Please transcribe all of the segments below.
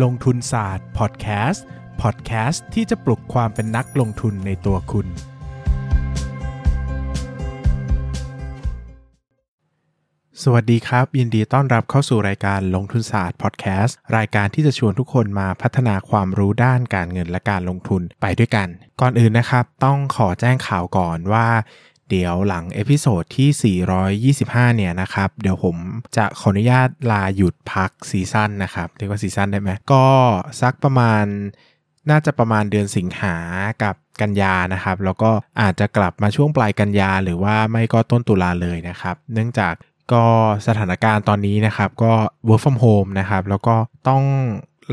ลงทุนศาสตร์พอดแคสต์พอดแคสต์ที่จะปลุกความเป็นนักลงทุนในตัวคุณ สวัสดีครับ ยินดีต้อนรับเข้าสู่รายการลงทุนศาสตร์พอดแคสต์รายการที่จะชวนทุกคนมาพัฒนาความรู้ด้านการเงินและการลงทุนไปด้วยกัน ก่อนอื่นนะครับ ต้องขอแจ้งข่าวก่อนว่า เดี๋ยวหลัง episode ที่ 425 เนี่ยนะครับ เดี๋ยวผมจะขออนุญาตลาหยุดพัก season นะครับ เรียกว่า season ได้ไหม ก็สักประมาณน่าจะประมาณเดือนสิงหากับกันยานะครับ แล้วก็อาจจะกลับมาช่วงปลายกันยาหรือว่าไม่ก็ต้นตุลาเลยนะครับ เนื่องจากก็สถานการณ์ตอนนี้นะครับ ก็ work from home นะครับ แล้วก็ต้อง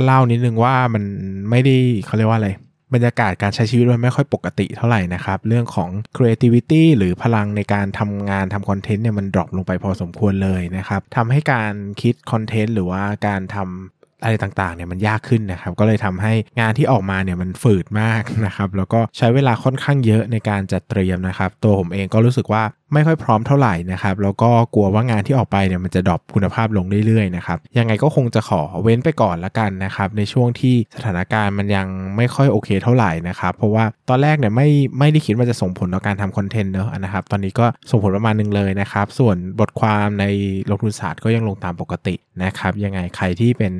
เล่านิดนึงว่ามันไม่ได้เขาเรียกว่าอะไร บรรยากาศการใช้ชีวิตมันไม่ค่อยปกติเท่าไหร่นะครับ เรื่องของ creativity หรือพลังในการทำงานทำคอนเทนต์เนี่ยมัน drop ลงไปพอสมควรเลยนะครับทำให้การคิดคอนเทนต์หรือว่าการทำอะไรต่างๆเนี่ยมันยากขึ้นนะครับ ก็เลยทำให้งานที่ออกมาเนี่ยมันฝืดมากนะครับ แล้วก็ใช้เวลาค่อนข้างเยอะในการจัดเตรียมนะครับ ตัวผมเองก็รู้สึกว่า ไม่ค่อยพร้อมเท่าไหร่นะครับแล้วก็กลัวว่างานที่ออกไปเนี่ยมันจะดรอปคุณภาพลงเรื่อยๆนะครับยังไงก็คงจะขอเว้นไปก่อนละกันนะครับในช่วงที่สถานการณ์มันยังไม่ค่อยโอเคเท่าไหร่นะครับเพราะว่าตอนแรกเนี่ยไม่ไม่ได้คิดว่าจะส่งผลต่อการทำคอนเทนต์เนอะนะครับตอนนี้ก็ส่งผลประมาณนึงเลยนะครับส่วนบทความในลงทุนศาสตร์ก็ยังลงตามปกตินะครับยังไงใครที่เป็น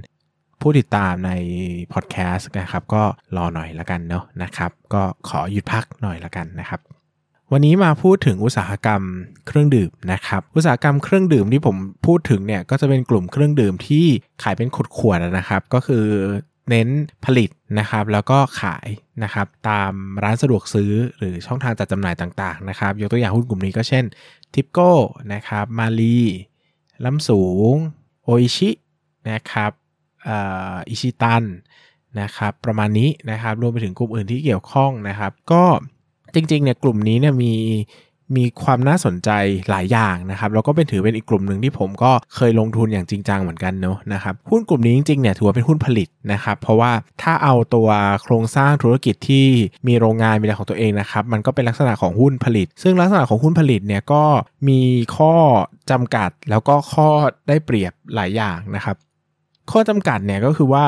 ผู้ติดตามในพอดแคสต์นะครับก็รอหน่อยละกันเนาะนะครับก็ขอหยุดพักหน่อยละกันนะครับ วันนี้มาพูดถึงอุตสาหกรรมเครื่องดื่มนะครับ อุตสาหกรรมเครื่องดื่มที่ผมพูดถึงเนี่ยก็จะเป็นกลุ่มเครื่องดื่มที่ขายเป็นขวดๆนะครับ ก็คือเน้นผลิตนะครับแล้วก็ขายนะครับตามร้านสะดวกซื้อหรือช่องทางจัดจำหน่ายต่างๆนะครับยกตัวอย่างหุ้นกลุ่มนี้ก็เช่นทิปโก้นะครับมาลีล้ำสูงโออิชินะครับอิชิตันนะครับประมาณนี้นะครับรวมไปถึงกลุ่มอื่นที่เกี่ยวข้องนะครับ ก็ จริงๆเนี่ยกลุ่มนี้เนี่ยมีมีความน่าสนใจหลายอย่างนะครับแล้วก็เป็นถือเป็นอีกกลุ่มหนึ่งที่ผมก็เคยลงทุนอย่างจริงจังเหมือนกันเนาะนะครับหุ้นกลุ่มนี้จริงๆเนี่ยถือว่าเป็นหุ้นผลิตนะครับเพราะว่าถ้าเอาตัวโครงสร้างธุรกิจที่มีโรงงานมีอะไรของตัวเองนะครับมันก็เป็นลักษณะของหุ้นผลิต ซึ่งลักษณะของหุ้นผลิตเนี่ยก็มีข้อจำกัดแล้วก็ข้อได้เปรียบหลายอย่างนะครับข้อจำกัดเนี่ยก็คือว่า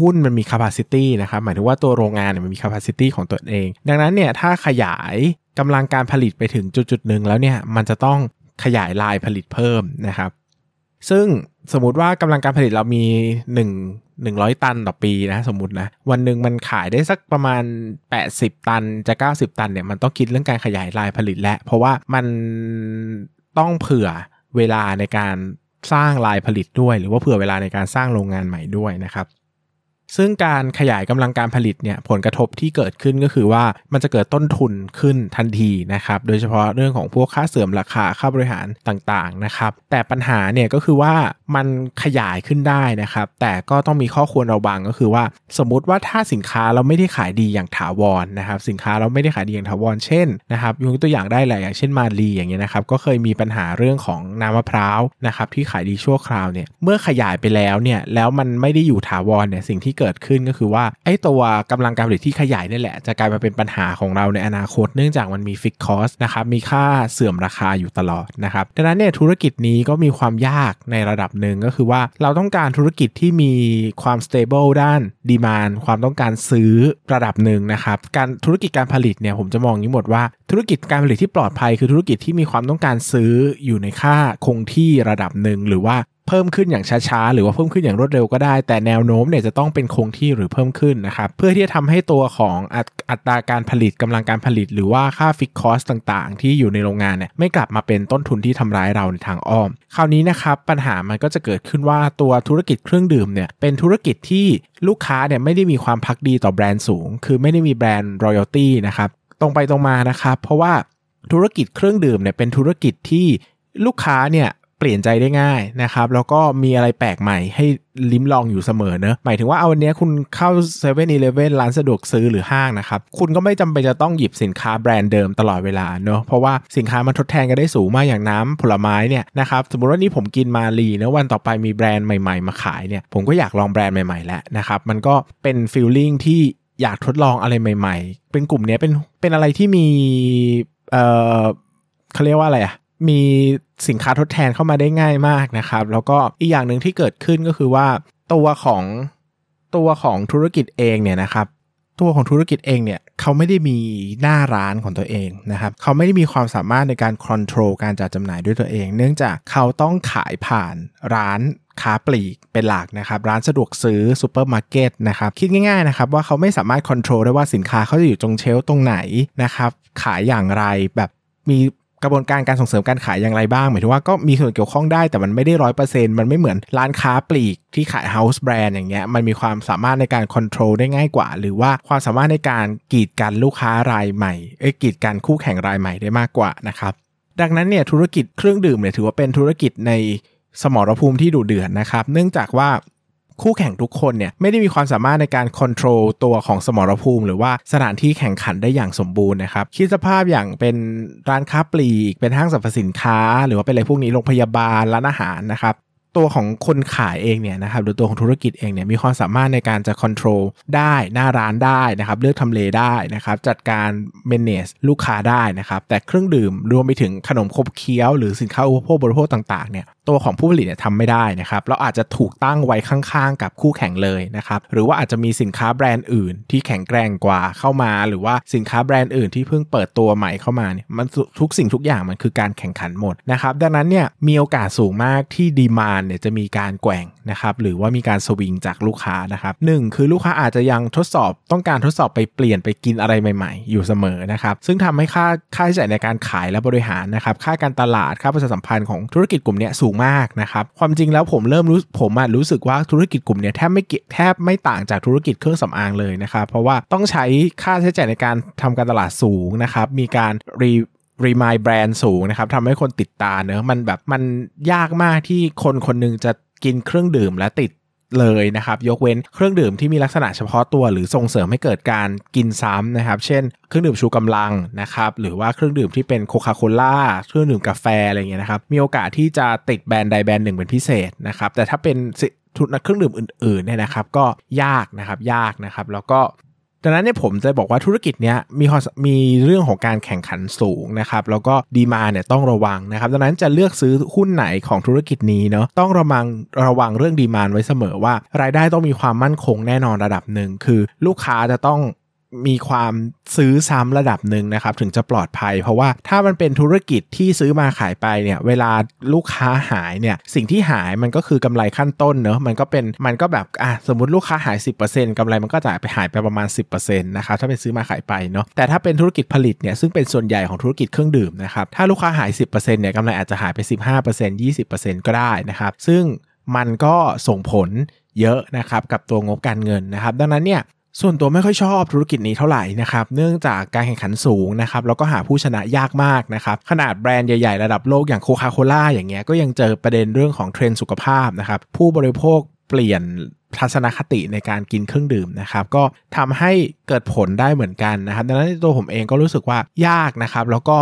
หุ้นมันมี capacity นะครับ หมายถึงว่าตัวโรงงานเนี่ยมันมี capacity ของตัวเอง ดังนั้นเนี่ยถ้าขยายกำลังการผลิตไปถึงจุดจุดหนึ่งแล้วเนี่ยมันจะต้องขยายลายผลิตเพิ่มนะครับ ซึ่งสมมุติว่ากำลังการผลิตเรามี 1 100 ตันต่อปีนะสมมตินะวันหนึ่งมันขายได้สักประมาณ 80 ตันจะ 90 ตันเนี่ยมันต้องคิดเรื่องการขยายลายผลิตและ เพราะว่ามันต้องเผื่อเวลาในการสร้างลายผลิตด้วย หรือว่าเผื่อเวลาในการสร้างโรงงานใหม่ด้วยนะครับ ซึ่งการขยายกำลังการผลิตเนี่ยผลกระทบที่เกิดขึ้นก็คือว่ามันจะเกิดต้นทุนขึ้นทันทีนะครับโดยเฉพาะเรื่องของพวกค่าเสื่อมราคาค่าบริหารต่างๆนะครับแต่ปัญหาเนี่ยก็คือว่ามันขยายขึ้นได้นะครับแต่ก็ต้องมีข้อควรระวังก็คือว่า สมมุติว่าถ้าสินค้าเราไม่ได้ขายดีอย่างถาวรนะครับสินค้าเราไม่ได้ขายดีอย่างถาวรเช่นนะครับยกตัวอย่างได้หลายอย่างเช่นมาลีอย่างเงี้ยนะครับก็เคยมีปัญหาเรื่องของน้ำมะพร้าวนะครับที่ขายดีชั่วคราวเนี่ยเมื่อขยายไปแล้วเนี่ยแล้วมันไม่ได้อยู่ถาวรเนี่ยสิ่งที่เกิดขึ้นก็คือว่าไอ้ตัวกำลังการผลิตที่ขยายนี่แหละ จะกลายมาเป็นปัญหาของเราในอนาคต เนื่องจากมันมี fixed cost นะครับมีค่าเสื่อมราคาอยู่ตลอดนะครับดังนั้นเนี่ยธุรกิจนี้ก็มีความยากในระดับหนึ่งก็คือว่าเราต้องการธุรกิจที่มีความสเตเบิลด้านดีมานความต้องการซื้อระดับหนึ่งนะครับการธุรกิจการผลิตเนี่ยผมจะมองอย่างนี้หมดว่าธุรกิจการผลิตที่ปลอดภัยคือธุรกิจที่มีความต้องการซื้ออยู่ในค่าคงที่ระดับหนึ่งหรือว่า เพิ่มขึ้นอย่างช้าๆ หรือว่าเพิ่มขึ้นอย่างรวดเร็วก็ได้ แต่แนวโน้มเนี่ยจะต้องเป็นคงที่หรือเพิ่มขึ้นนะครับเพื่อที่จะทำให้ตัวของอัตราการผลิตกำลังการผลิต หรือว่าค่า fixed cost ต่างๆ ที่อยู่ในโรงงานเนี่ยไม่กลับมาเป็นต้นทุนที่ทำร้ายเราในทางอ้อม คราวนี้นะครับปัญหามันก็จะเกิดขึ้นว่าตัวธุรกิจเครื่องดื่มเนี่ยเป็นธุรกิจที่ลูกค้าเนี่ยไม่ได้มีความภักดีต่อแบรนด์สูง คือไม่ได้มี brand loyalty นะครับตรงไปตรงมานะครับเพราะว่าธุรกิจเครื่องดื่มเนี่ยเป็นธุรกิจที่ลูกค้าเนี่ย เปลี่ยนใจได้ง่ายนะครับ แล้วก็มีอะไรแปลกใหม่ให้ลิ้มลองอยู่เสมอเนอะหมายถึงว่าเอาวันนี้คุณเข้า7 e เ e ่ e อร้านสะดวกซื้อหรือห้างนะครับ คุณก็ไม่จำเป็นจะต้องหยิบสินค้าแบรนด์เดิมตลอดเวลาเนอะเพราะว่าสินค้ามันทดแทนกันได้สูงมากอย่างน้ำผลไม้เนี่ยนะครับสมมติว่านี่ผมกินมาลีนะวันต่อไปมีแบรนด์ใหม่ๆ มาขายเนี่ยผมก็อยากลองแบรนด์ใหม่ๆแล้วนะครับมันก็เป็นฟีลลิ่งที่อยากทดลองอะไรใหม่ ๆ เป็นกลุ่มนี้เป็นเป็นอะไรที่มีเอ่อเขาเรียกว่าอะไรอะ มีสินค้าทดแทนเข้ามาได้ง่ายมากนะครับ แล้วก็อีกอย่างหนึ่งที่เกิดขึ้นก็คือว่าตัวของตัวของธุรกิจเองเนี่ยนะครับ ตัวของธุรกิจเองเนี่ยเขาไม่ได้มีหน้าร้านของตัวเองนะครับเขาไม่ได้มีความสามารถในการ control การจัดจำหน่ายด้วยตัวเอง เนื่องจากเขาต้องขายผ่านร้านค้าปลีกเป็นหลักนะครับร้านสะดวกซื้อซูเปอร์มาร์เก็ตนะครับคิดง่ายๆนะครับว่าเขาไม่สามารถ control ได้ว่าสินค้าเขาจะอยู่ตรง shelf ตรงไหนนะครับขายอย่างไรแบบมี กระบวนการการส่งเสริมการขายอย่างไรบ้างหมายถึงว่าก็มีส่วนเกี่ยวข้องได้แต่มันไม่ได้ร้อยเปอร์เซ็นต์มันไม่เหมือนร้านค้าปลีกที่ขายเฮาส์แบรนด์อย่างเงี้ยมันมีความสามารถในการคอนโทรลได้ง่ายกว่า หรือว่าความสามารถในการกีดกันลูกค้ารายใหม่เอ้กีดกันคู่แข่งรายใหม่ได้มากกว่านะครับดังนั้นเนี่ยธุรกิจเครื่องดื่มเนี่ยถือว่าเป็นธุรกิจในสมรภูมิที่ดุเดือดนะครับ เนื่องจากว่า คู่แข่งทุกคนเนี่ยไม่ได้มีความสามารถในการควบคุมตัวของสมรภูมิ หรือว่าสถานที่แข่งขันได้อย่างสมบูรณ์นะครับคิดสภาพอย่างเป็นร้านค้าปลีก เป็นห้างสรรพสินค้า หรือว่าเป็นอะไรพวกนี้โรงพยาบาลร้านอาหารนะครับตัวของคนขายเองเนี่ยนะครับหรือตัวของธุรกิจเองเนี่ยมีความสามารถในการจะควบคุมได้หน้าร้านได้นะครับเลือกทำเลได้นะครับจัดการ manage ลูกค้าได้นะครับแต่เครื่องดื่มรวมไปถึงขนมคบเคี้ยวหรือสินค้าอุปโภคบริโภคต่างๆเนี่ย ตัวของผู้ผลิตเนี่ยทำไม่ได้นะครับเราอาจจะถูกตั้งไว้ข้างๆ กับคู่แข่งเลยนะครับหรือว่าอาจจะมีสินค้าแบรนด์อื่นที่แข็งแกร่งกว่าเข้ามา หรือว่าสินค้าแบรนด์อื่นที่เพิ่งเปิดตัวใหม่เข้ามาเนี่ยมันทุกสิ่งทุกอย่างมันคือการแข่งขันหมดนะครับดังนั้นเนี่ยมีโอกาสสูงมากที่ดีมานเนี่ยจะมีการแกว่งนะครับหรือว่ามีการสวิงจากลูกค้านะครับหนึ่งคือลูกค้าอาจจะยังทดสอบต้องการทดสอบไปเปลี่ยนไปกินอะไรใหม่ๆ อยู่เสมอนะครับซึ่งทำให้ค่าค่าใช้จ่ายในการขายและบริหารนะครับค่าการตลาดค่าประชาสัมพันธ์ของธุรกิจกลุ่มนี้สูงมากนะครับ ความจริงแล้วผมเริ่มรู้ผมอะรู้สึกว่าธุรกิจกลุ่มนี้แทบไม่แทบไม่ต่างจากธุรกิจเครื่องสำอางเลยนะครับ เพราะว่าต้องใช้ค่าใช้จ่ายในการทำการตลาดสูงนะครับ มีการรีรีมายแบรนด์สูงนะครับทำให้คนติดตาเนอะมันแบบมันยากมากที่คนคนนึงจะกินเครื่องดื่มและติด เลยนะครับ ยกเว้นเครื่องดื่มที่มีลักษณะเฉพาะตัวหรือส่งเสริมให้เกิดการกินซ้ำนะครับ เช่น เครื่องดื่มชูกำลังนะครับหรือว่าเครื่องดื่มที่เป็นโคคาโคล่าเครื่องดื่มกาแฟอะไรเงี้ยนะครับมีโอกาสที่จะติดแบรนด์ใดแบรนด์หนึ่งเป็นพิเศษนะครับแต่ถ้าเป็นเครื่องดื่มอื่นๆเนี่ยนะครับก็ยากนะครับยากนะครับ แล้วก็ ดังนั้นเนี่ยผมจะบอกว่าธุรกิจเนี้ยมีมีเรื่องของการแข่งขันสูงนะครับแล้วก็ดีมาเนี่ยต้องระวังนะครับดังนั้นจะเลือกซื้อหุ้นไหนของธุรกิจนี้เนาะต้องระวังระวังเรื่องดีมานไว้เสมอว่า รายได้ต้องมีความมั่นคงแน่นอนระดับหนึ่งคือลูกค้าจะต้อง มีความซื้อซ้ำระดับหนึ่งนะครับ ถึงจะปลอดภัย เพราะว่าถ้ามันเป็นธุรกิจที่ซื้อมาขายไปเนี่ยเวลาลูกค้าหายเนี่ยสิ่งที่หายมันก็คือกำไรขั้นต้นเนอะมันก็เป็นมันก็แบบอะสมมติลูกค้าหาย 10%กำไรมันก็จะไปหายไปประมาณ 10%นะครับถ้าเป็นซื้อมาขายไปเนาะแต่ถ้าเป็นธุรกิจผลิตเนี่ยซึ่งเป็นส่วนใหญ่ของธุรกิจเครื่องดื่มนะครับถ้าลูกค้าหาย 10%เนี่ยกำไรอาจจะหายไป 15% 20%ก็ได้นะครับซึ่งมันก็ส่งผลเยอะนะครับกับตัวงบการเงินนะครับ ดังนั้นเนี่ย ส่วนตัวไม่ค่อยชอบธุรกิจนี้เท่าไหร่นะครับ เนื่องจากการแข่งขันสูงนะครับ แล้วก็หาผู้ชนะยากมากนะครับ ขนาดแบรนด์ใหญ่ ๆ ระดับโลกอย่างโคคาโคล่าอย่างเงี้ย ก็ยังเจอประเด็นเรื่องของเทรนด์สุขภาพนะครับ ผู้บริโภคเปลี่ยนทัศนคติในการกินเครื่องดื่มนะครับ ก็ทำให้เกิดผลได้เหมือนกันนะครับ ดังนั้นตัวผมเองก็รู้สึกว่ายากนะครับ แล้วก็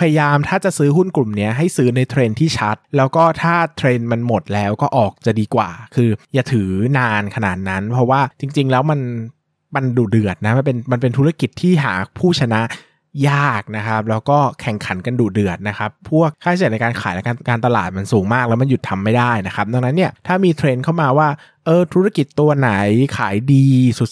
พยายามถ้าจะซื้อหุ้นกลุ่มนี้ให้ซื้อในเทรนที่ชัด แล้วก็ถ้าเทรนมันหมดแล้วก็ออกจะดีกว่า คืออย่าถือนานขนาดนั้น เพราะว่าจริง ๆ แล้วมัน มันดุเดือดนะมันเป็นมันเป็นธุรกิจที่หาผู้ชนะยากนะครับ แล้วก็แข่งขันกันดุเดือดนะครับ พวกค่าใช้จ่ายในการขายและการการตลาดมันสูงมากแล้วมันหยุดทำไม่ได้นะครับ ดังนั้นเนี่ยถ้ามีเทรนด์เข้ามาว่า เออธุรกิจตัวไหนขายดี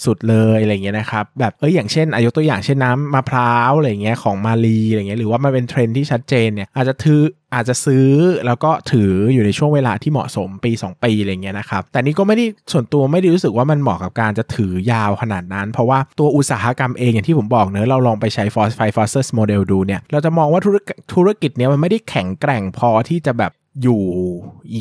สุดๆเลยอะไรเงี้ยนะครับแบบเอออย่างเช่นอายุตัวอย่างเช่นน้ำมะพร้าวอะไรเงี้ยของมาลีอะไรเงี้ยหรือว่ามันเป็นเทรนที่ชัดเจนเนี่ยอาจจะถืออาจจะซื้อแล้วก็ถืออยู่ในช่วงเวลาที่เหมาะสมปี 2 ปีอะไรเงี้ยนะครับแต่นี้ก็ไม่ได้ส่วนตัวไม่ได้รู้สึกว่ามันเหมาะกับการจะถือยาวขนาดนั้น เพราะว่าตัวอุตสาหกรรมเองอย่างที่ผมบอกเนอะเราลองไปใช้ Force Five Forces Model ดูเนี่ยเราจะมองว่าธุรธุรกิจเนี้ยมันไม่ได้แข็งแกร่งพอที่จะแบบ อยู่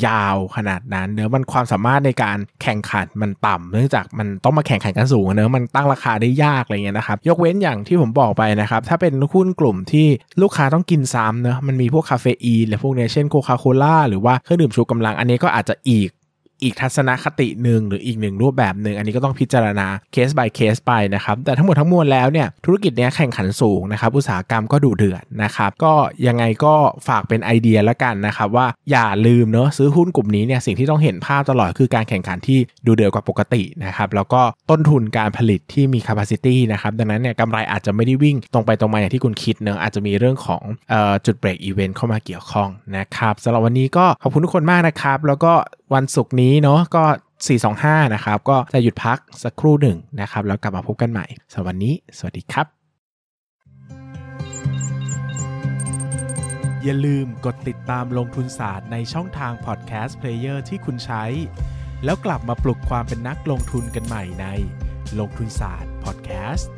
ยาวขนาดนั้นเนื้อมันความสามารถในการแข่งขันมันต่ำเนื่องจากมันต้องมาแข่งขันกันสูงเนื้อมันตั้งราคาได้ยากอะไรเงี้ยนะครับยกเว้นอย่างที่ผมบอกไปนะครับถ้าเป็นหุ้นกลุ่มที่ลูกค้าต้องกินซ้ำเนื้อมันมีพวกคาเฟอีนหรือพวกเนี้ยเช่นโคคาโคล่าหรือว่าเครื่องดื่มชูกำลังอันนี้ก็อาจจะอีก อีกทัศนคติหนึ่งหรืออีกหนึ่งรูปแบบหนึ่งอันนี้ก็ต้องพิจารณาเคส by เคสไปนะครับแต่ทั้งหมดทั้งมวลแล้วเนี่ยธุรกิจนี้แข่งขันสูงนะครับอุตสาหกรรมก็ดูเดือดนะครับก็ยังไงก็ฝากเป็นไอเดียแล้วกันนะครับว่าอย่าลืมเนอะซื้อหุ้นกลุ่มนี้เนี่ยสิ่งที่ต้องเห็นภาพตลอดคือการแข่งขันที่ดูเดือดกว่าปกตินะครับแล้วก็ต้นทุนการผลิตที่มี capacity นะครับดังนั้นเนี่ยกำไรอาจจะไม่ได้วิ่งตรงไปตรงมาอย่างที่คุณคิดเนอะอาจจะมีเรื่องของจุดเบรกอีเวนต์เข้ามาเกี่ยวข้องนะครับสำหรับวันนี้ก็ขอบคุณทุกคนมากนะครับ แล้วก็วันศุกร์นี้เนาะก็ 425 นะครับ ก็จะหยุดพักสักครู่หนึ่งนะครับ แล้วกลับมาพบกันใหม่สำหรับวันนี้ สวัสดีครับ อย่าลืมกดติดตามลงทุนศาสตร์ในช่องทางพอดแคสต์ player ที่คุณใช้ แล้วกลับมาปลุกความเป็นนักลงทุนกันใหม่ในลงทุนศาสตร์พอดแคสต์